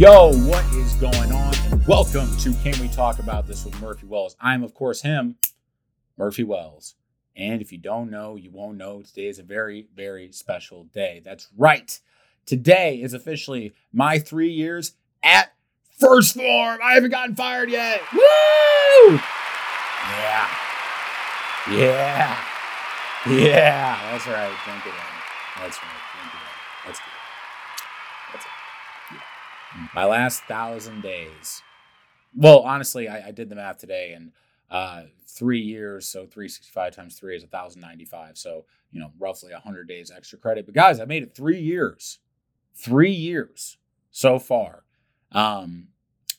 Yo, what is going on? And welcome to Can We Talk About This with Murphy Wells. I'm, of course, him, Murphy Wells. And if you don't know, you won't know. Today is a very, very special day. That's right. Today is officially my three years at 1st Phorm. I haven't gotten fired yet. Woo! Yeah. Yeah. Yeah. That's right. Thank you. That's right. Drink it in. That's good. That's it. Yeah. My last thousand days. Well, honestly, I, I did the math today and uh, three years, so 365 times three is 1,095. So, you know, roughly 100 days extra credit. But guys, I made it three years. Three years so far. Um,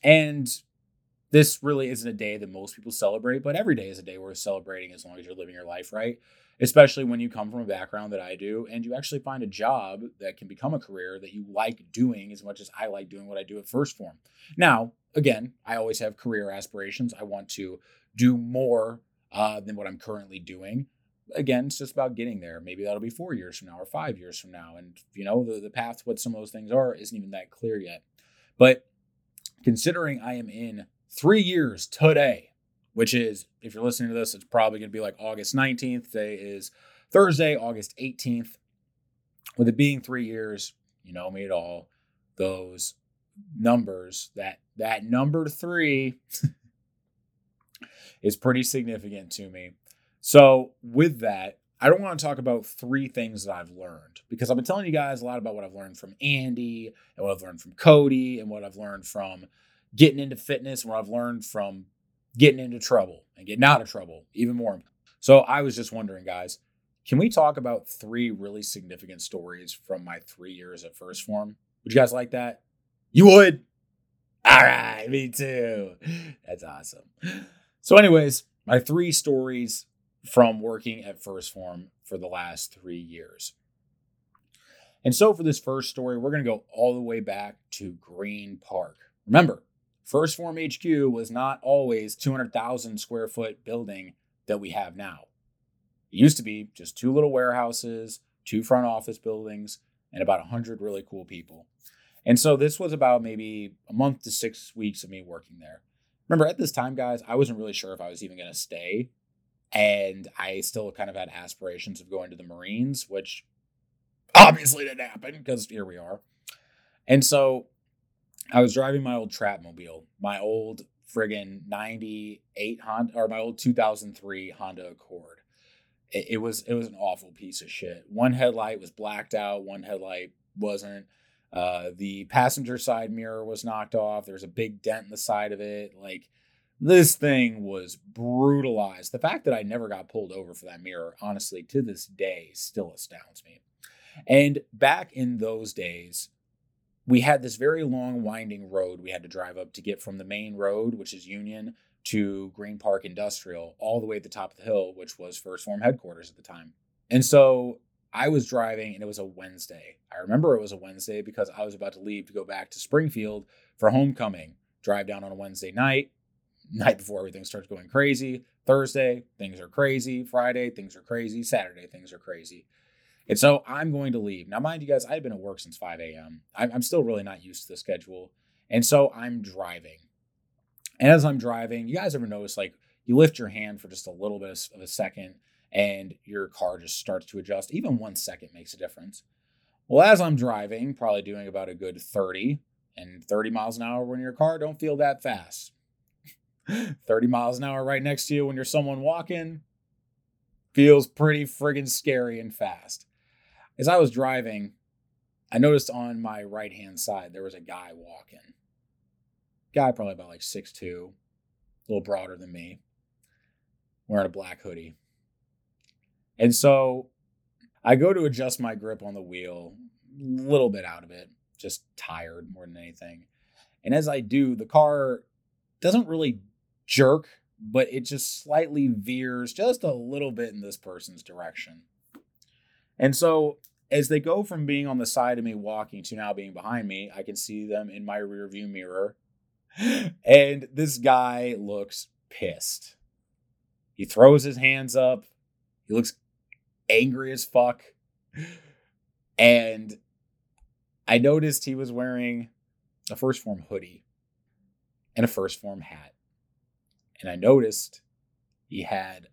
and this really isn't a day that most people celebrate, but every day is a day worth celebrating as long as you're living your life right. Especially when you come from a background that I do and you actually find a job that can become a career that you like doing as much as I like doing what I do at 1st Phorm. Now, again, I always have career aspirations. I want to do more uh, than what I'm currently doing. Again, it's just about getting there. Maybe that'll be four years from now or five years from now. And, you know, the, the path what some of those things are isn't even that clear yet. But considering I am in three years today, which is, if you're listening to this, it's probably going to be like August 19th. Today is Thursday, August 18th. With it being three years, you know me at all, those numbers, that that number three is pretty significant to me. So, with that, I don't want to talk about three things that I've learned because I've been telling you guys a lot about what I've learned from Andy and what I've learned from Cody and what I've learned from getting into fitness and what I've learned from getting into trouble and getting out of trouble, even more. So, I was just wondering, guys, can we talk about three really significant stories from my three years at 1st Phorm? Would you guys like that? You would? All right, me too. That's awesome. So, anyways, my three stories from working at 1st Phorm for the last three years. And so, for this first story, we're going to go all the way back to Green Park. Remember, 1st Phorm HQ was not always 200,000 square foot building that we have now. It used to be just two little warehouses, two front office buildings, and about 100 really cool people. And so, this was about maybe a month to six weeks of me working there. Remember, at this time, guys, I wasn't really sure if I was even going to stay and I still kind of had aspirations of going to the Marines, which obviously didn't happen because here we are. And so I was driving my old Trapmobile, my old friggin' 98 Honda or my old 2003 Honda Accord. It, it was it was an awful piece of shit. One headlight was blacked out, one headlight wasn't. Uh, the passenger side mirror was knocked off. There was a big dent in the side of it. Like this thing was brutalized. The fact that I never got pulled over for that mirror, honestly, to this day, still astounds me. And back in those days, we had this very long, winding road we had to drive up to get from the main road, which is Union, to Green Park Industrial, all the way at the top of the hill, which was 1st Phorm headquarters at the time. And so I was driving, and it was a Wednesday. I remember it was a Wednesday because I was about to leave to go back to Springfield for homecoming. Drive down on a Wednesday night, night before everything starts going crazy. Thursday, things are crazy. Friday, things are crazy. Saturday, things are crazy. And so I'm going to leave. Now, mind you guys, I've been at work since 5 a.m. I'm still really not used to the schedule. And so I'm driving. And as I'm driving, you guys ever notice like you lift your hand for just a little bit of a second and your car just starts to adjust? Even one second makes a difference. Well, as I'm driving, probably doing about a good 30 and 30 miles an hour when your car don't feel that fast. 30 miles an hour right next to you when you're someone walking feels pretty friggin' scary and fast. As I was driving, I noticed on my right hand side there was a guy walking. Guy probably about like 6'2, a little broader than me, wearing a black hoodie. And so I go to adjust my grip on the wheel, a little bit out of it, just tired more than anything. And as I do, the car doesn't really jerk, but it just slightly veers just a little bit in this person's direction. And so as they go from being on the side of me walking to now being behind me, I can see them in my rear view mirror. And this guy looks pissed. He throws his hands up. He looks angry as fuck. And I noticed he was wearing a 1st Phorm hoodie and a 1st Phorm hat. And I noticed he had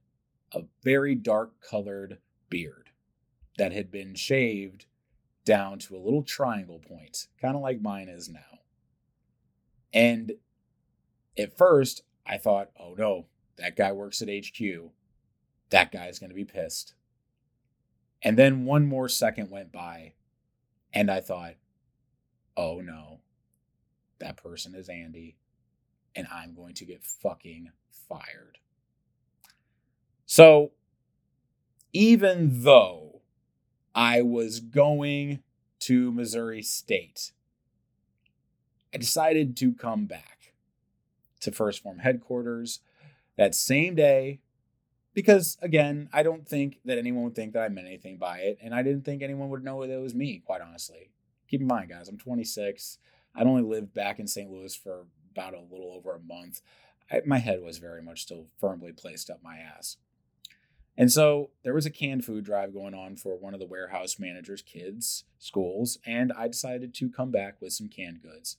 a very dark colored beard that had been shaved down to a little triangle point, kind of like mine is now. And at first, I thought, oh no, that guy works at HQ. That guy's going to be pissed. And then one more second went by, and I thought, oh no, that person is Andy, and I'm going to get fucking fired. So, even though I was going to Missouri State, I decided to come back to 1st Phorm headquarters that same day because again, I don't think that anyone would think that I meant anything by it, and I didn't think anyone would know that it was me. Quite honestly, keep in mind, guys, I'm 26. I'd only lived back in St. Louis for about a little over a month. I, my head was very much still firmly placed up my ass. And so there was a canned food drive going on for one of the warehouse manager's kids' schools, and I decided to come back with some canned goods.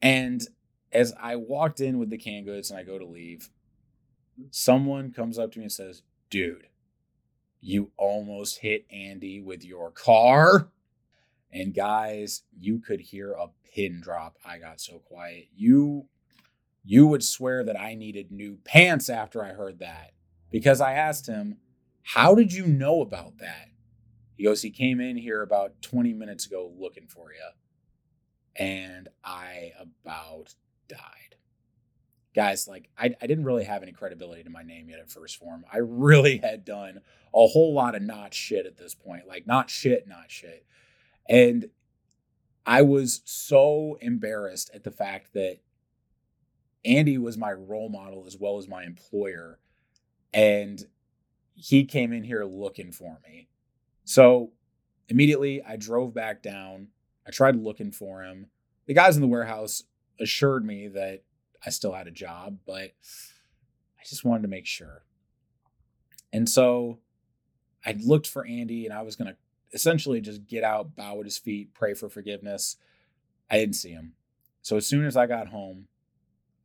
And as I walked in with the canned goods and I go to leave, someone comes up to me and says, Dude, you almost hit Andy with your car. And guys, you could hear a pin drop. I got so quiet. You you would swear that I needed new pants after I heard that. Because I asked him, How did you know about that? He goes, He came in here about 20 minutes ago looking for you. And I about died guys, like I, I didn't really have any credibility to my name yet at 1st Phorm. I really had done a whole lot of not shit at this point, like not shit, not shit. And I was so embarrassed at the fact that Andy was my role model as well as my employer. And he came in here looking for me. So immediately I drove back down. I tried looking for him. The guys in the warehouse assured me that I still had a job, but I just wanted to make sure. And so I looked for Andy and I was going to essentially just get out, bow at his feet, pray for forgiveness. I didn't see him. So as soon as I got home,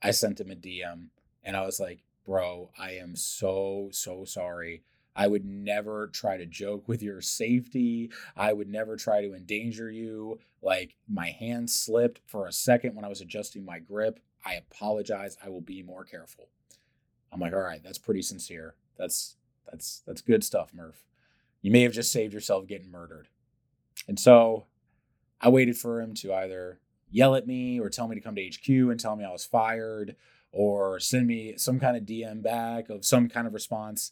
I sent him a DM and I was like, bro, I am so, so sorry. I would never try to joke with your safety. I would never try to endanger you. Like my hand slipped for a second when I was adjusting my grip. I apologize. I will be more careful. I'm like, all right, that's pretty sincere. That's that's that's good stuff, Murph. You may have just saved yourself getting murdered. And so I waited for him to either yell at me or tell me to come to HQ and tell me I was fired or send me some kind of DM back of some kind of response.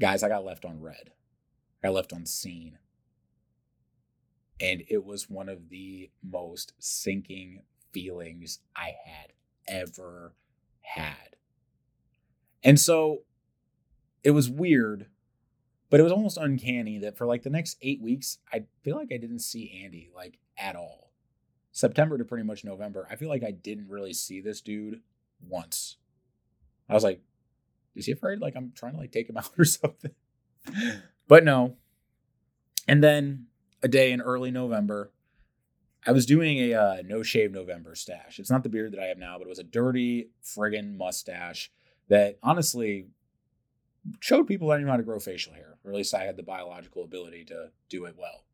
Guys, I got left on read. I left on seen. And it was one of the most sinking feelings I had ever had. And so it was weird, but it was almost uncanny that for like the next eight weeks, I feel like I didn't see Andy like at all. September to pretty much November, I feel like I didn't really see this dude once. I was like, is he afraid like I'm trying to like take him out or something? but no. And then a day in early November, I was doing a uh, no shave November stash. It's not the beard that I have now, but it was a dirty friggin' mustache that honestly showed people I knew how to grow facial hair, or at least I had the biological ability to do it well.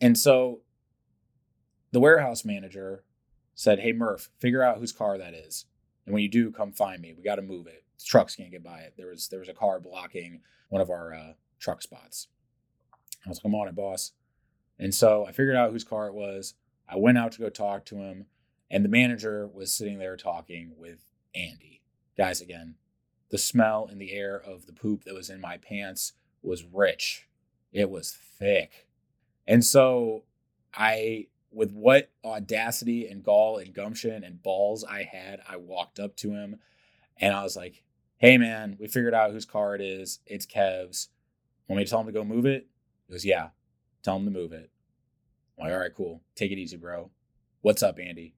And so the warehouse manager said, Hey, Murph, figure out whose car that is. And when you do, come find me. We got to move it. The trucks can't get by it. There was there was a car blocking one of our uh, truck spots. I was like, "Come on it, boss." And so I figured out whose car it was. I went out to go talk to him, and the manager was sitting there talking with Andy. Guys, again, the smell in the air of the poop that was in my pants was rich. It was thick. And so I, with what audacity and gall and gumption and balls I had, I walked up to him and I was like, hey man, we figured out whose car it is. It's Kev's. Want me to tell him to go move it? He goes, yeah. Tell him to move it. I'm like, all right, cool. Take it easy, bro. What's up, Andy?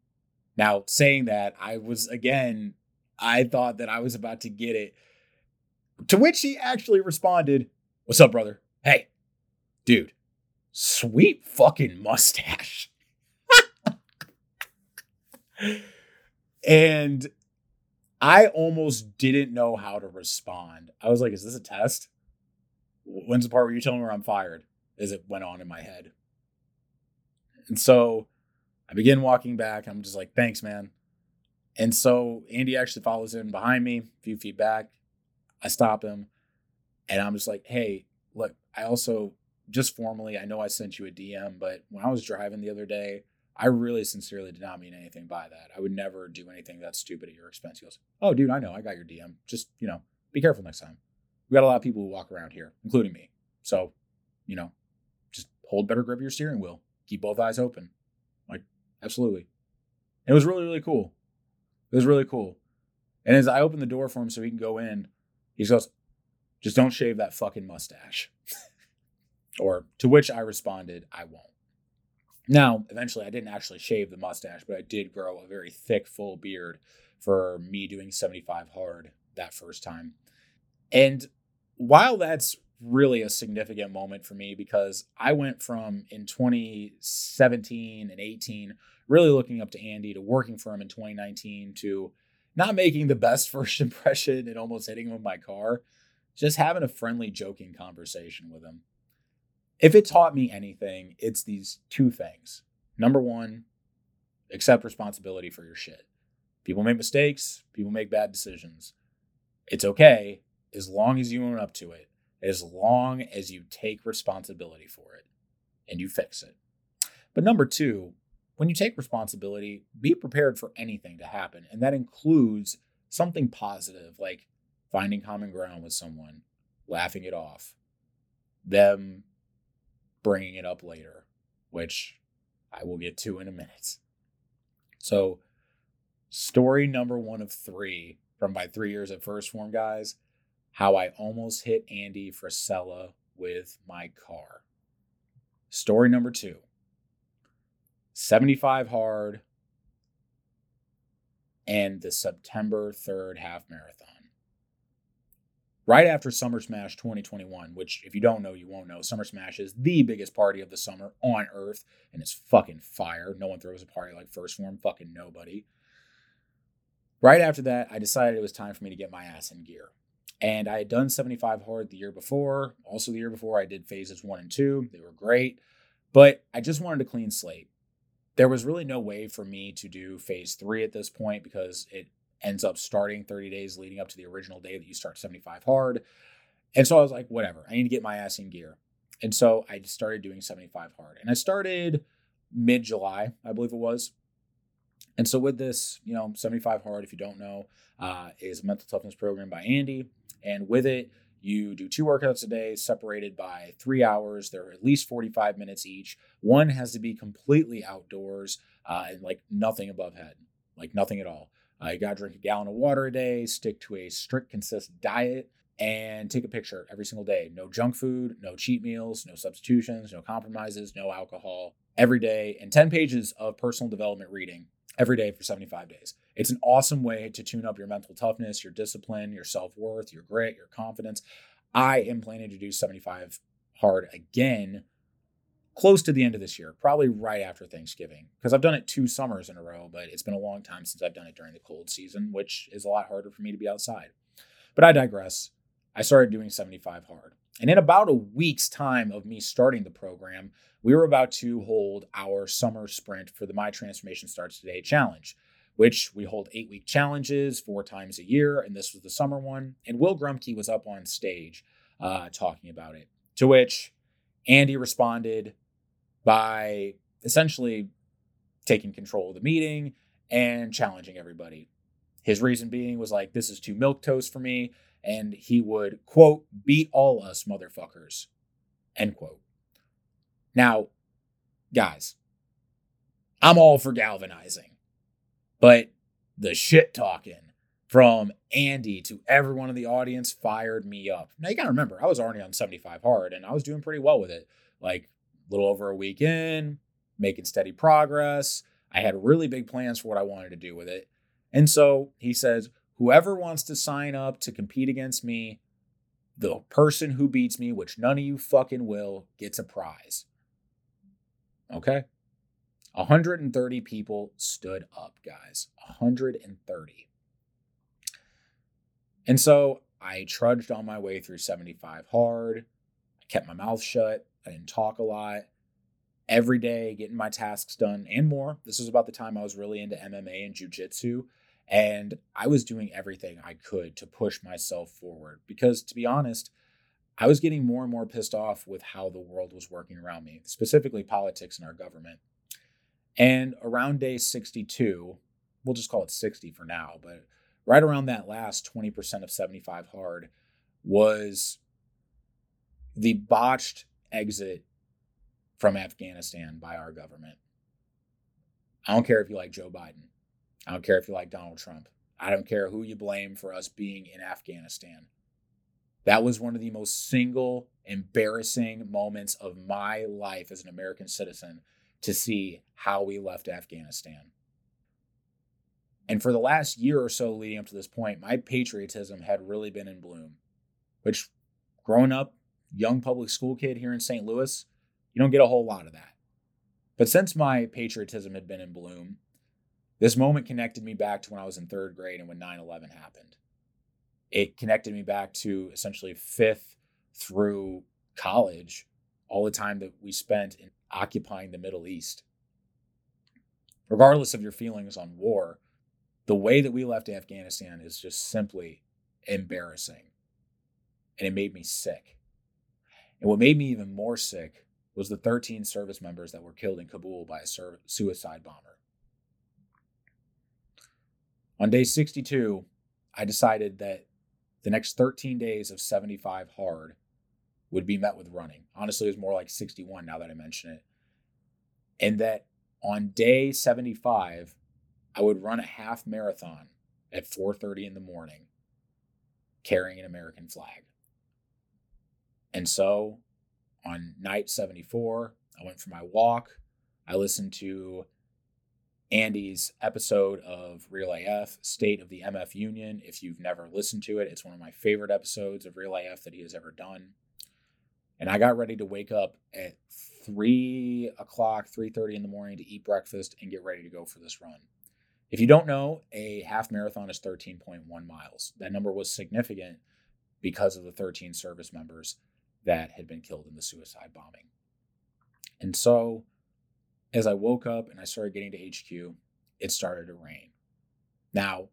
Now, saying that, I was again, I thought that I was about to get it. To which he actually responded, What's up, brother? Hey, dude, sweet fucking mustache. And I almost didn't know how to respond. I was like, is this a test? When's the part where you tell me where I'm fired? As it went on in my head. And so I begin walking back. I'm just like, thanks, man. And so Andy actually follows in behind me, a few feet back. I stop him and I'm just like, hey, look, I also just formally, I know I sent you a DM, but when I was driving the other day, I really sincerely did not mean anything by that. I would never do anything that's stupid at your expense. He goes, Oh, dude, I know. I got your DM. Just, you know, be careful next time. We got a lot of people who walk around here, including me. So, you know, just hold better grip of your steering wheel. Keep both eyes open. Like, absolutely. It was really, really cool. It was really cool. And as I open the door for him so he can go in, he goes, just don't shave that fucking mustache. or to which I responded, I won't. Now, eventually, I didn't actually shave the mustache, but I did grow a very thick, full beard for me doing 75 hard that first time. And while that's really a significant moment for me because I went from in 2017 and 18 really looking up to Andy to working for him in 2019 to not making the best first impression and almost hitting him with my car, just having a friendly, joking conversation with him. If it taught me anything, it's these two things. Number one, accept responsibility for your shit. People make mistakes, people make bad decisions. It's okay as long as you own up to it, as long as you take responsibility for it and you fix it. But number two, when you take responsibility, be prepared for anything to happen. And that includes something positive like finding common ground with someone, laughing it off, them bringing it up later, which I will get to in a minute. So, story number one of three from my three years at 1st Phorm, guys how I almost hit Andy Frisella with my car. Story number two 75 hard and the September 3rd half marathon right after Summer Smash 2021, which if you don't know, you won't know. Summer Smash is the biggest party of the summer on earth, and it's fucking fire. No one throws a party like 1st Phorm, fucking nobody. Right after that, I decided it was time for me to get my ass in gear. And I had done 75 hard the year before. Also, the year before, I did phases one and two. They were great, but I just wanted a clean slate. There was really no way for me to do phase three at this point because it ends up starting 30 days leading up to the original day that you start 75 hard. And so I was like, whatever, I need to get my ass in gear. And so I started doing 75 hard. And I started mid July, I believe it was. And so with this, you know, 75 hard, if you don't know, uh, is a mental toughness program by Andy. And with it, you do two workouts a day separated by three hours. They're at least 45 minutes each. One has to be completely outdoors uh, and like nothing above head, like nothing at all. Uh, you got to drink a gallon of water a day, stick to a strict, consistent diet, and take a picture every single day. No junk food, no cheat meals, no substitutions, no compromises, no alcohol every day, and 10 pages of personal development reading every day for 75 days. It's an awesome way to tune up your mental toughness, your discipline, your self worth, your grit, your confidence. I am planning to do 75 hard again close to the end of this year, probably right after Thanksgiving, because I've done it two summers in a row, but it's been a long time since I've done it during the cold season, which is a lot harder for me to be outside. But I digress. I started doing 75 hard. And in about a week's time of me starting the program, we were about to hold our summer sprint for the My Transformation Starts Today challenge, which we hold eight week challenges four times a year. And this was the summer one. And Will Grumke was up on stage uh, talking about it, to which Andy responded by essentially taking control of the meeting and challenging everybody. His reason being was like, this is too milk toast for me. And he would, quote, beat all us motherfuckers, end quote. Now, guys, I'm all for galvanizing, but the shit talking from Andy to everyone in the audience fired me up. Now, you gotta remember, I was already on 75 hard and I was doing pretty well with it. Like, little over a week in, making steady progress. I had really big plans for what I wanted to do with it. And so he says, whoever wants to sign up to compete against me, the person who beats me, which none of you fucking will, gets a prize. Okay. 130 people stood up, guys. 130. And so I trudged on my way through 75 hard. I kept my mouth shut. I didn't talk a lot. Every day, getting my tasks done and more. This was about the time I was really into MMA and jujitsu. And I was doing everything I could to push myself forward because, to be honest, I was getting more and more pissed off with how the world was working around me, specifically politics and our government. And around day 62, we'll just call it 60 for now, but right around that last 20% of 75 hard was the botched exit from Afghanistan by our government. I don't care if you like Joe Biden. I don't care if you like Donald Trump. I don't care who you blame for us being in Afghanistan. That was one of the most single embarrassing moments of my life as an American citizen to see how we left Afghanistan. And for the last year or so leading up to this point, my patriotism had really been in bloom, which growing up, young public school kid here in St. Louis, you don't get a whole lot of that. But since my patriotism had been in bloom, this moment connected me back to when I was in third grade and when 9 11 happened. It connected me back to essentially fifth through college, all the time that we spent in occupying the Middle East. Regardless of your feelings on war, the way that we left Afghanistan is just simply embarrassing. And it made me sick. And what made me even more sick was the 13 service members that were killed in Kabul by a suicide bomber. On day 62, I decided that the next 13 days of 75 hard would be met with running. Honestly, it was more like 61 now that I mention it. And that on day 75, I would run a half marathon at 4:30 in the morning carrying an American flag. And so on night 74, I went for my walk. I listened to Andy's episode of Real AF, State of the MF Union. If you've never listened to it, it's one of my favorite episodes of Real AF that he has ever done and I got ready to wake up at three o'clock, three thirty in the morning to eat breakfast and get ready to go for this run. If you don't know, a half marathon is 13.1 miles. That number was significant because of the 13 service members that had been killed in the suicide bombing. And so, as I woke up and I started getting to HQ, it started to rain. Now,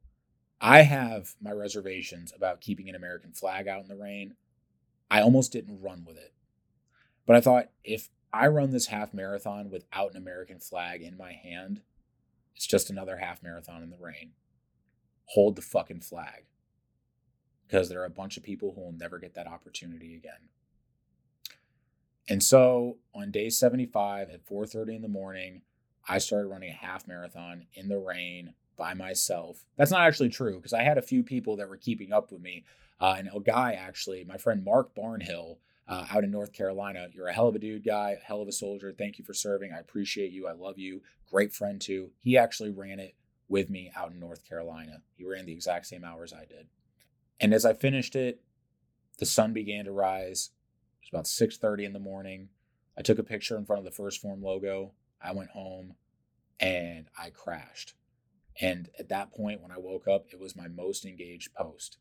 I have my reservations about keeping an American flag out in the rain. I almost didn't run with it. But I thought if I run this half marathon without an American flag in my hand, it's just another half marathon in the rain. Hold the fucking flag. Because there are a bunch of people who will never get that opportunity again. And so on day 75 at 4:30 in the morning, I started running a half marathon in the rain by myself. That's not actually true because I had a few people that were keeping up with me. Uh, and a guy actually, my friend Mark Barnhill, uh, out in North Carolina. You're a hell of a dude, guy, hell of a soldier. Thank you for serving. I appreciate you. I love you. Great friend, too. He actually ran it with me out in North Carolina. He ran the exact same hours I did. And as I finished it, the sun began to rise. About 6:30 in the morning. I took a picture in front of the 1st Phorm logo. I went home and I crashed. And at that point, when I woke up, it was my most engaged post,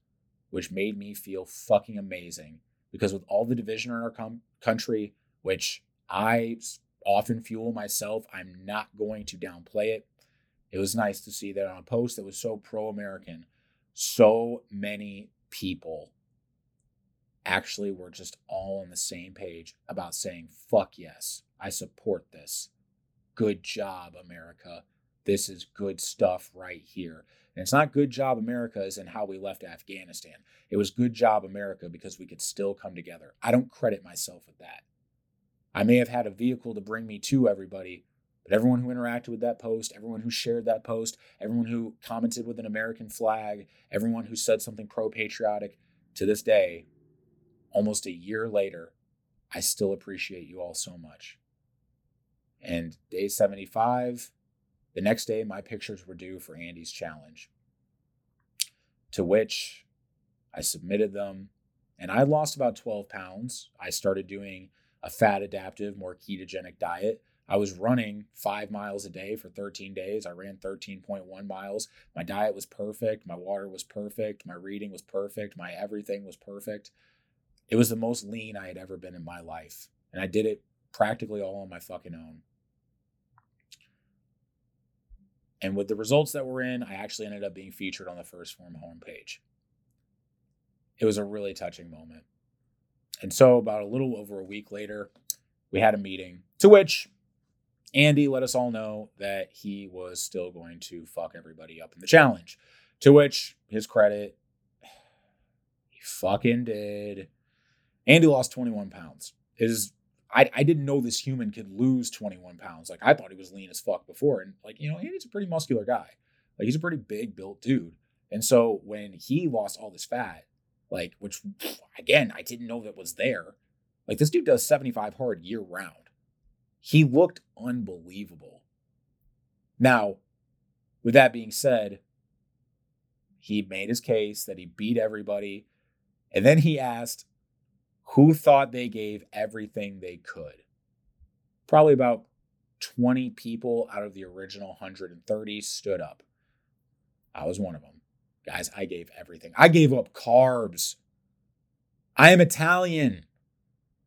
which made me feel fucking amazing because with all the division in our com- country, which I often fuel myself, I'm not going to downplay it. It was nice to see that on a post that was so pro American, so many people actually were just all on the same page about saying, fuck yes, I support this. Good job, America. This is good stuff right here. And it's not good job America as in how we left Afghanistan. It was good job America because we could still come together. I don't credit myself with that. I may have had a vehicle to bring me to everybody, but everyone who interacted with that post, everyone who shared that post, everyone who commented with an American flag, everyone who said something pro patriotic, to this day, almost a year later, I still appreciate you all so much. And day 75, the next day, my pictures were due for Andy's challenge, to which I submitted them. And I lost about 12 pounds. I started doing a fat adaptive, more ketogenic diet. I was running five miles a day for 13 days. I ran 13.1 miles. My diet was perfect. My water was perfect. My reading was perfect. My everything was perfect. It was the most lean I had ever been in my life. And I did it practically all on my fucking own. And with the results that were in, I actually ended up being featured on the 1st Phorm homepage. It was a really touching moment. And so, about a little over a week later, we had a meeting to which Andy let us all know that he was still going to fuck everybody up in the challenge. To which, his credit, he fucking did. Andy lost 21 pounds. His I, I didn't know this human could lose 21 pounds. Like I thought he was lean as fuck before. And like, you know, Andy's a pretty muscular guy. Like he's a pretty big built dude. And so when he lost all this fat, like, which again, I didn't know that was there. Like this dude does 75 hard year round. He looked unbelievable. Now, with that being said, he made his case that he beat everybody. And then he asked who thought they gave everything they could. Probably about 20 people out of the original 130 stood up. I was one of them. Guys, I gave everything. I gave up carbs. I am Italian.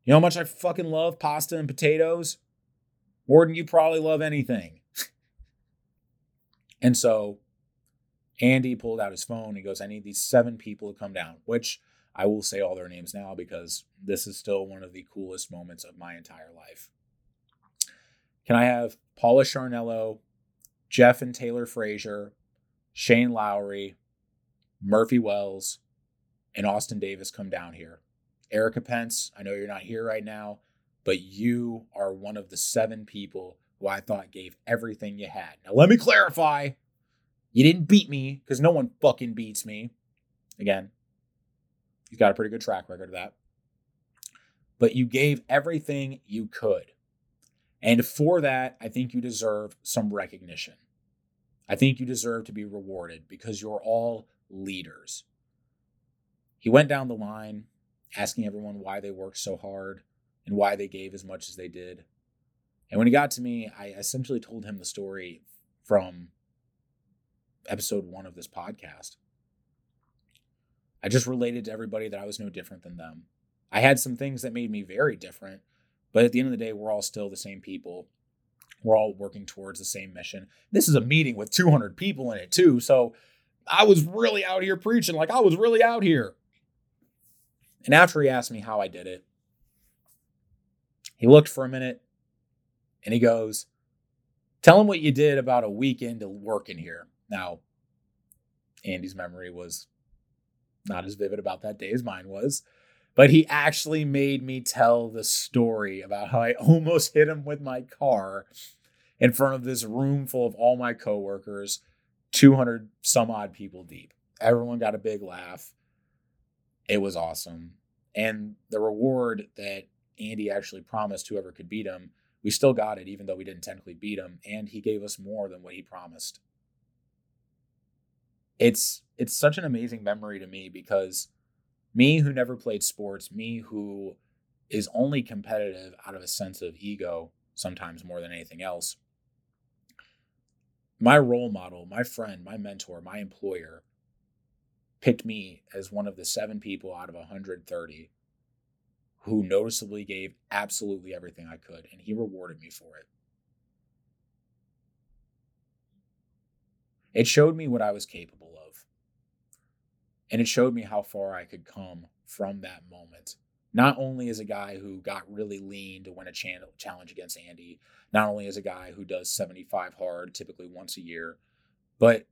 You know how much I fucking love pasta and potatoes? More than you probably love anything. and so Andy pulled out his phone. He goes, I need these seven people to come down, which I will say all their names now because this is still one of the coolest moments of my entire life. Can I have Paula Sharnello, Jeff and Taylor Frazier, Shane Lowry, Murphy Wells, and Austin Davis come down here? Erica Pence, I know you're not here right now, but you are one of the seven people who I thought gave everything you had. Now, let me clarify you didn't beat me because no one fucking beats me. Again, He's got a pretty good track record of that. But you gave everything you could. And for that, I think you deserve some recognition. I think you deserve to be rewarded because you're all leaders. He went down the line asking everyone why they worked so hard and why they gave as much as they did. And when he got to me, I essentially told him the story from episode one of this podcast. I just related to everybody that I was no different than them. I had some things that made me very different, but at the end of the day, we're all still the same people. We're all working towards the same mission. This is a meeting with 200 people in it, too. So I was really out here preaching, like I was really out here. And after he asked me how I did it, he looked for a minute and he goes, Tell him what you did about a week into working here. Now, Andy's memory was not as vivid about that day as mine was. But he actually made me tell the story about how I almost hit him with my car in front of this room full of all my coworkers, 200 some odd people deep. Everyone got a big laugh. It was awesome. And the reward that Andy actually promised whoever could beat him, we still got it, even though we didn't technically beat him. And he gave us more than what he promised it's it's such an amazing memory to me because me who never played sports, me who is only competitive out of a sense of ego, sometimes more than anything else. My role model, my friend, my mentor, my employer picked me as one of the seven people out of 130 who noticeably gave absolutely everything I could, and he rewarded me for it. It showed me what I was capable and it showed me how far I could come from that moment. Not only as a guy who got really lean to win a challenge against Andy, not only as a guy who does 75 hard typically once a year, but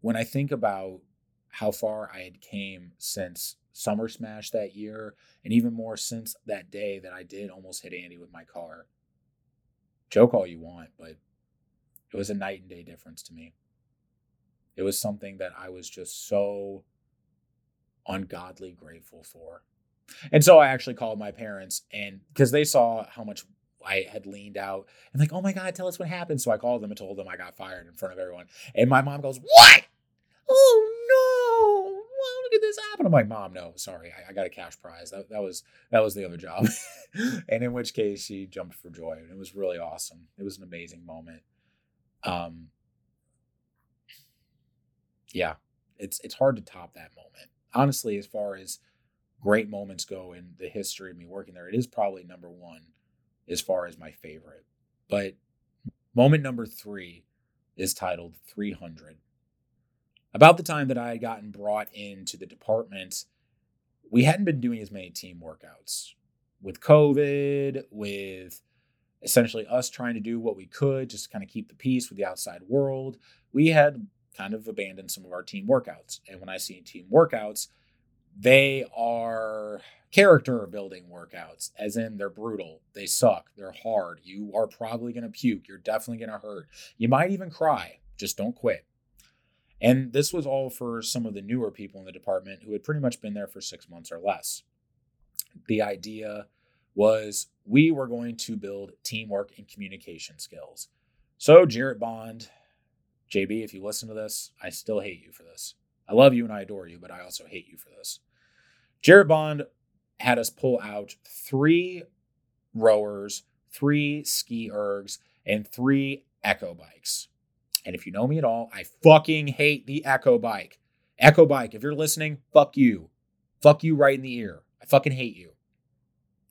when I think about how far I had came since Summer Smash that year, and even more since that day that I did almost hit Andy with my car. Joke all you want, but it was a night and day difference to me. It was something that I was just so ungodly grateful for. And so I actually called my parents and because they saw how much I had leaned out and like, oh my God, tell us what happened. So I called them and told them I got fired in front of everyone. And my mom goes, What? Oh no. did this happen? I'm like, Mom, no, sorry, I, I got a cash prize. That, that was that was the other job. and in which case she jumped for joy. And it was really awesome. It was an amazing moment. Um yeah, it's it's hard to top that moment. Honestly, as far as great moments go in the history of me working there, it is probably number one as far as my favorite. But moment number three is titled 300. About the time that I had gotten brought into the department, we hadn't been doing as many team workouts. With COVID, with essentially us trying to do what we could just kind of keep the peace with the outside world, we had kind of abandoned some of our team workouts. And when I see team workouts, they are character building workouts, as in they're brutal, they suck, they're hard. You are probably going to puke, you're definitely going to hurt. You might even cry, just don't quit. And this was all for some of the newer people in the department who had pretty much been there for six months or less. The idea was we were going to build teamwork and communication skills. So, Jarrett Bond, JB, if you listen to this, I still hate you for this. I love you and I adore you, but I also hate you for this. Jared Bond had us pull out three rowers, three ski ergs, and three echo bikes. And if you know me at all, I fucking hate the echo bike. Echo bike, if you're listening, fuck you. Fuck you right in the ear. I fucking hate you.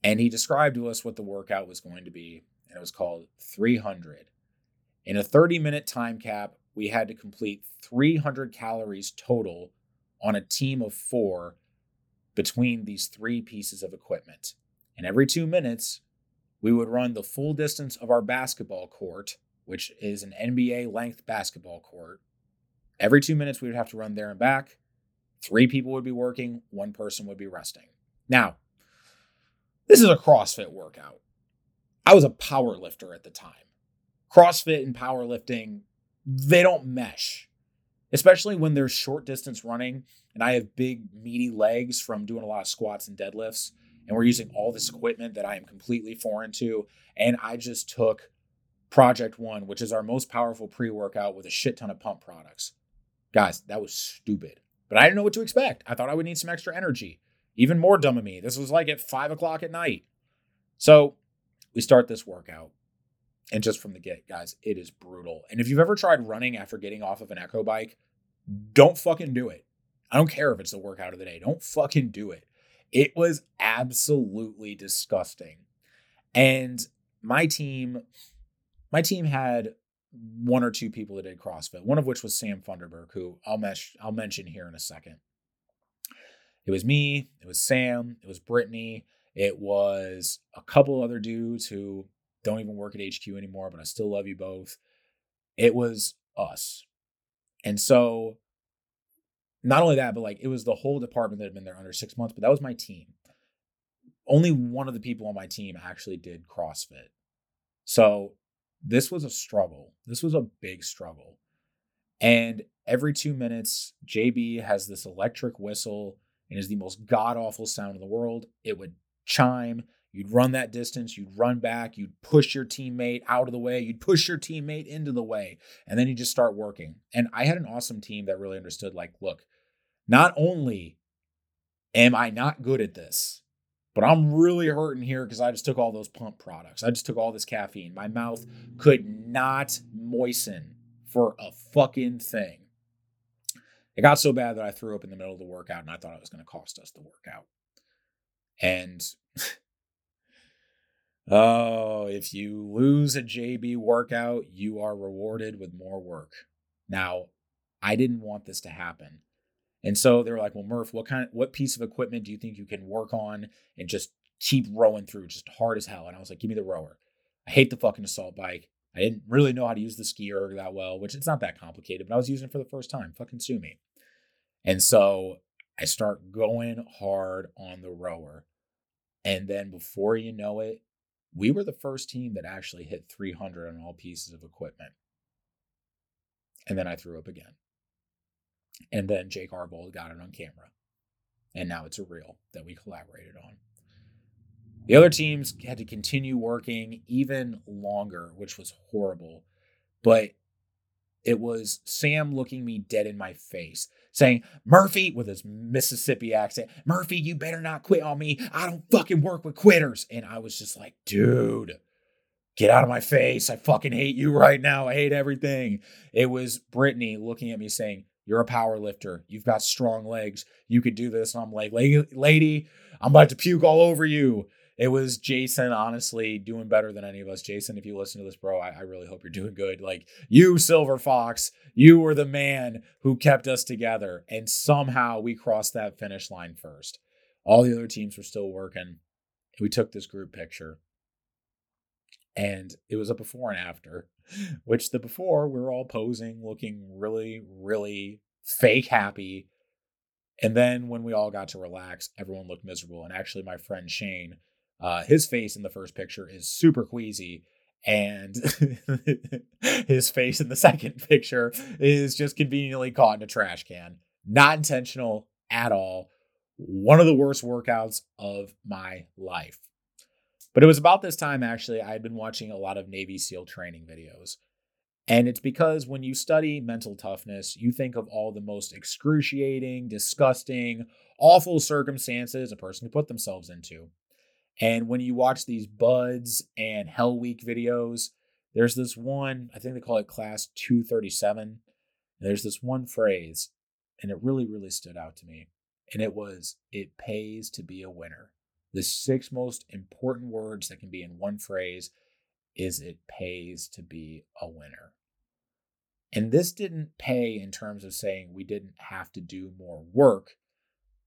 And he described to us what the workout was going to be, and it was called 300. In a 30 minute time cap, we had to complete 300 calories total on a team of four between these three pieces of equipment. And every two minutes, we would run the full distance of our basketball court, which is an NBA length basketball court. Every two minutes, we would have to run there and back. Three people would be working, one person would be resting. Now, this is a CrossFit workout. I was a power lifter at the time. CrossFit and powerlifting they don't mesh, especially when there's short distance running and I have big, meaty legs from doing a lot of squats and deadlifts. And we're using all this equipment that I am completely foreign to. And I just took Project One, which is our most powerful pre workout with a shit ton of pump products. Guys, that was stupid. But I didn't know what to expect. I thought I would need some extra energy. Even more dumb of me. This was like at five o'clock at night. So we start this workout. And just from the get, guys, it is brutal. And if you've ever tried running after getting off of an echo bike, don't fucking do it. I don't care if it's the workout of the day. Don't fucking do it. It was absolutely disgusting. And my team, my team had one or two people that did CrossFit, one of which was Sam Funderburg, who I'll, mesh, I'll mention here in a second. It was me, it was Sam, it was Brittany, it was a couple other dudes who don't even work at HQ anymore, but I still love you both. It was us. And so, not only that, but like it was the whole department that had been there under six months, but that was my team. Only one of the people on my team actually did CrossFit. So, this was a struggle. This was a big struggle. And every two minutes, JB has this electric whistle and is the most god awful sound in the world. It would chime You'd run that distance, you'd run back, you'd push your teammate out of the way, you'd push your teammate into the way, and then you just start working. And I had an awesome team that really understood like, look, not only am I not good at this, but I'm really hurting here because I just took all those pump products. I just took all this caffeine. My mouth could not moisten for a fucking thing. It got so bad that I threw up in the middle of the workout and I thought it was going to cost us the workout. And Oh, if you lose a JB workout, you are rewarded with more work. Now, I didn't want this to happen. And so they were like, "Well, Murph, what kind of, what piece of equipment do you think you can work on and just keep rowing through just hard as hell?" And I was like, "Give me the rower. I hate the fucking assault bike. I didn't really know how to use the ski erg that well, which it's not that complicated, but I was using it for the first time. Fucking sue me." And so I start going hard on the rower. And then before you know it, we were the first team that actually hit 300 on all pieces of equipment. And then I threw up again. And then Jake Arbold got it on camera. And now it's a reel that we collaborated on. The other teams had to continue working even longer, which was horrible. But it was Sam looking me dead in my face, saying, Murphy, with his Mississippi accent, Murphy, you better not quit on me. I don't fucking work with quitters. And I was just like, dude, get out of my face. I fucking hate you right now. I hate everything. It was Brittany looking at me saying, You're a power lifter. You've got strong legs. You could do this. And I'm like, Lady, I'm about to puke all over you. It was Jason, honestly, doing better than any of us. Jason, if you listen to this, bro, I, I really hope you're doing good. Like, you, Silver Fox, you were the man who kept us together. And somehow we crossed that finish line first. All the other teams were still working. We took this group picture and it was a before and after which the before we were all posing looking really really fake happy and then when we all got to relax everyone looked miserable and actually my friend shane uh, his face in the first picture is super queasy and his face in the second picture is just conveniently caught in a trash can not intentional at all one of the worst workouts of my life but it was about this time, actually, I had been watching a lot of Navy SEAL training videos. And it's because when you study mental toughness, you think of all the most excruciating, disgusting, awful circumstances a person could put themselves into. And when you watch these BUD/S and Hell Week videos, there's this one, I think they call it Class 237. There's this one phrase, and it really, really stood out to me. And it was, It pays to be a winner the six most important words that can be in one phrase is it pays to be a winner. And this didn't pay in terms of saying we didn't have to do more work,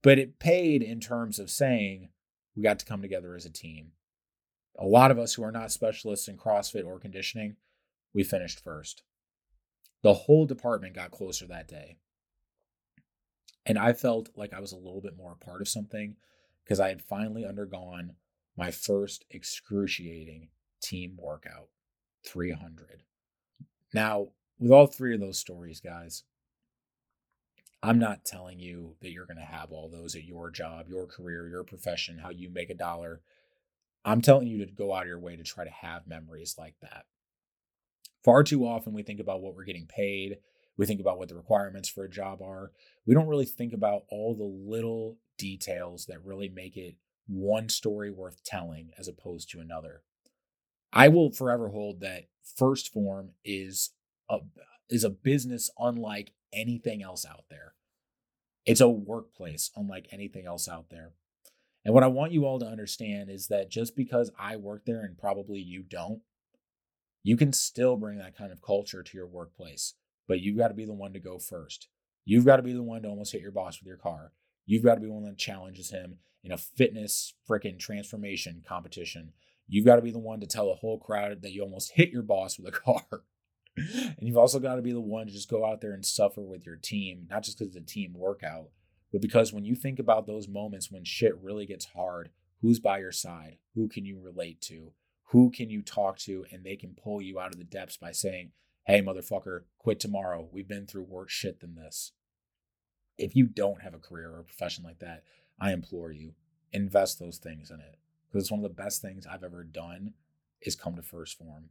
but it paid in terms of saying we got to come together as a team. A lot of us who are not specialists in CrossFit or conditioning, we finished first. The whole department got closer that day. And I felt like I was a little bit more a part of something because I had finally undergone my first excruciating team workout 300. Now, with all three of those stories, guys, I'm not telling you that you're going to have all those at your job, your career, your profession, how you make a dollar. I'm telling you to go out of your way to try to have memories like that. Far too often, we think about what we're getting paid. We think about what the requirements for a job are. We don't really think about all the little details that really make it one story worth telling as opposed to another. I will forever hold that 1st Phorm is a is a business unlike anything else out there. It's a workplace unlike anything else out there. And what I want you all to understand is that just because I work there and probably you don't, you can still bring that kind of culture to your workplace, but you've got to be the one to go first. You've got to be the one to almost hit your boss with your car. You've got to be the one that challenges him in a fitness freaking transformation competition. You've got to be the one to tell a whole crowd that you almost hit your boss with a car. and you've also got to be the one to just go out there and suffer with your team, not just because it's a team workout, but because when you think about those moments when shit really gets hard, who's by your side? Who can you relate to? Who can you talk to and they can pull you out of the depths by saying, hey, motherfucker, quit tomorrow. We've been through worse shit than this if you don't have a career or a profession like that, I implore you, invest those things in it. Because it's one of the best things I've ever done is come to 1st Phorm.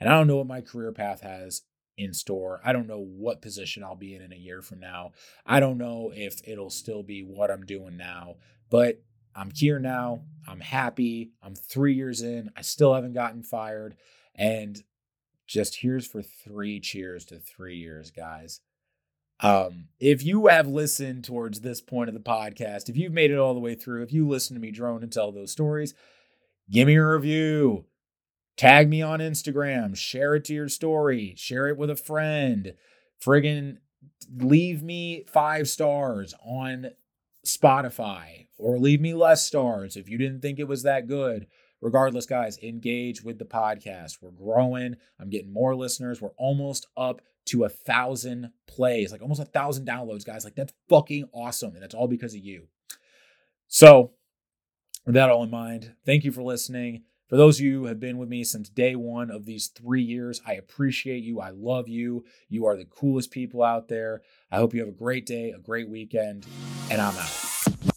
And I don't know what my career path has in store. I don't know what position I'll be in in a year from now. I don't know if it'll still be what I'm doing now, but I'm here now. I'm happy. I'm three years in. I still haven't gotten fired. And just here's for three cheers to three years, guys. Um, if you have listened towards this point of the podcast, if you've made it all the way through, if you listen to me drone and tell those stories, give me a review. Tag me on Instagram, share it to your story, share it with a friend. Friggin' leave me five stars on Spotify or leave me less stars if you didn't think it was that good. Regardless, guys, engage with the podcast. We're growing. I'm getting more listeners. We're almost up to a thousand plays, like almost a thousand downloads, guys. Like that's fucking awesome. And that's all because of you. So, with that all in mind, thank you for listening. For those of you who have been with me since day one of these three years, I appreciate you. I love you. You are the coolest people out there. I hope you have a great day, a great weekend, and I'm out.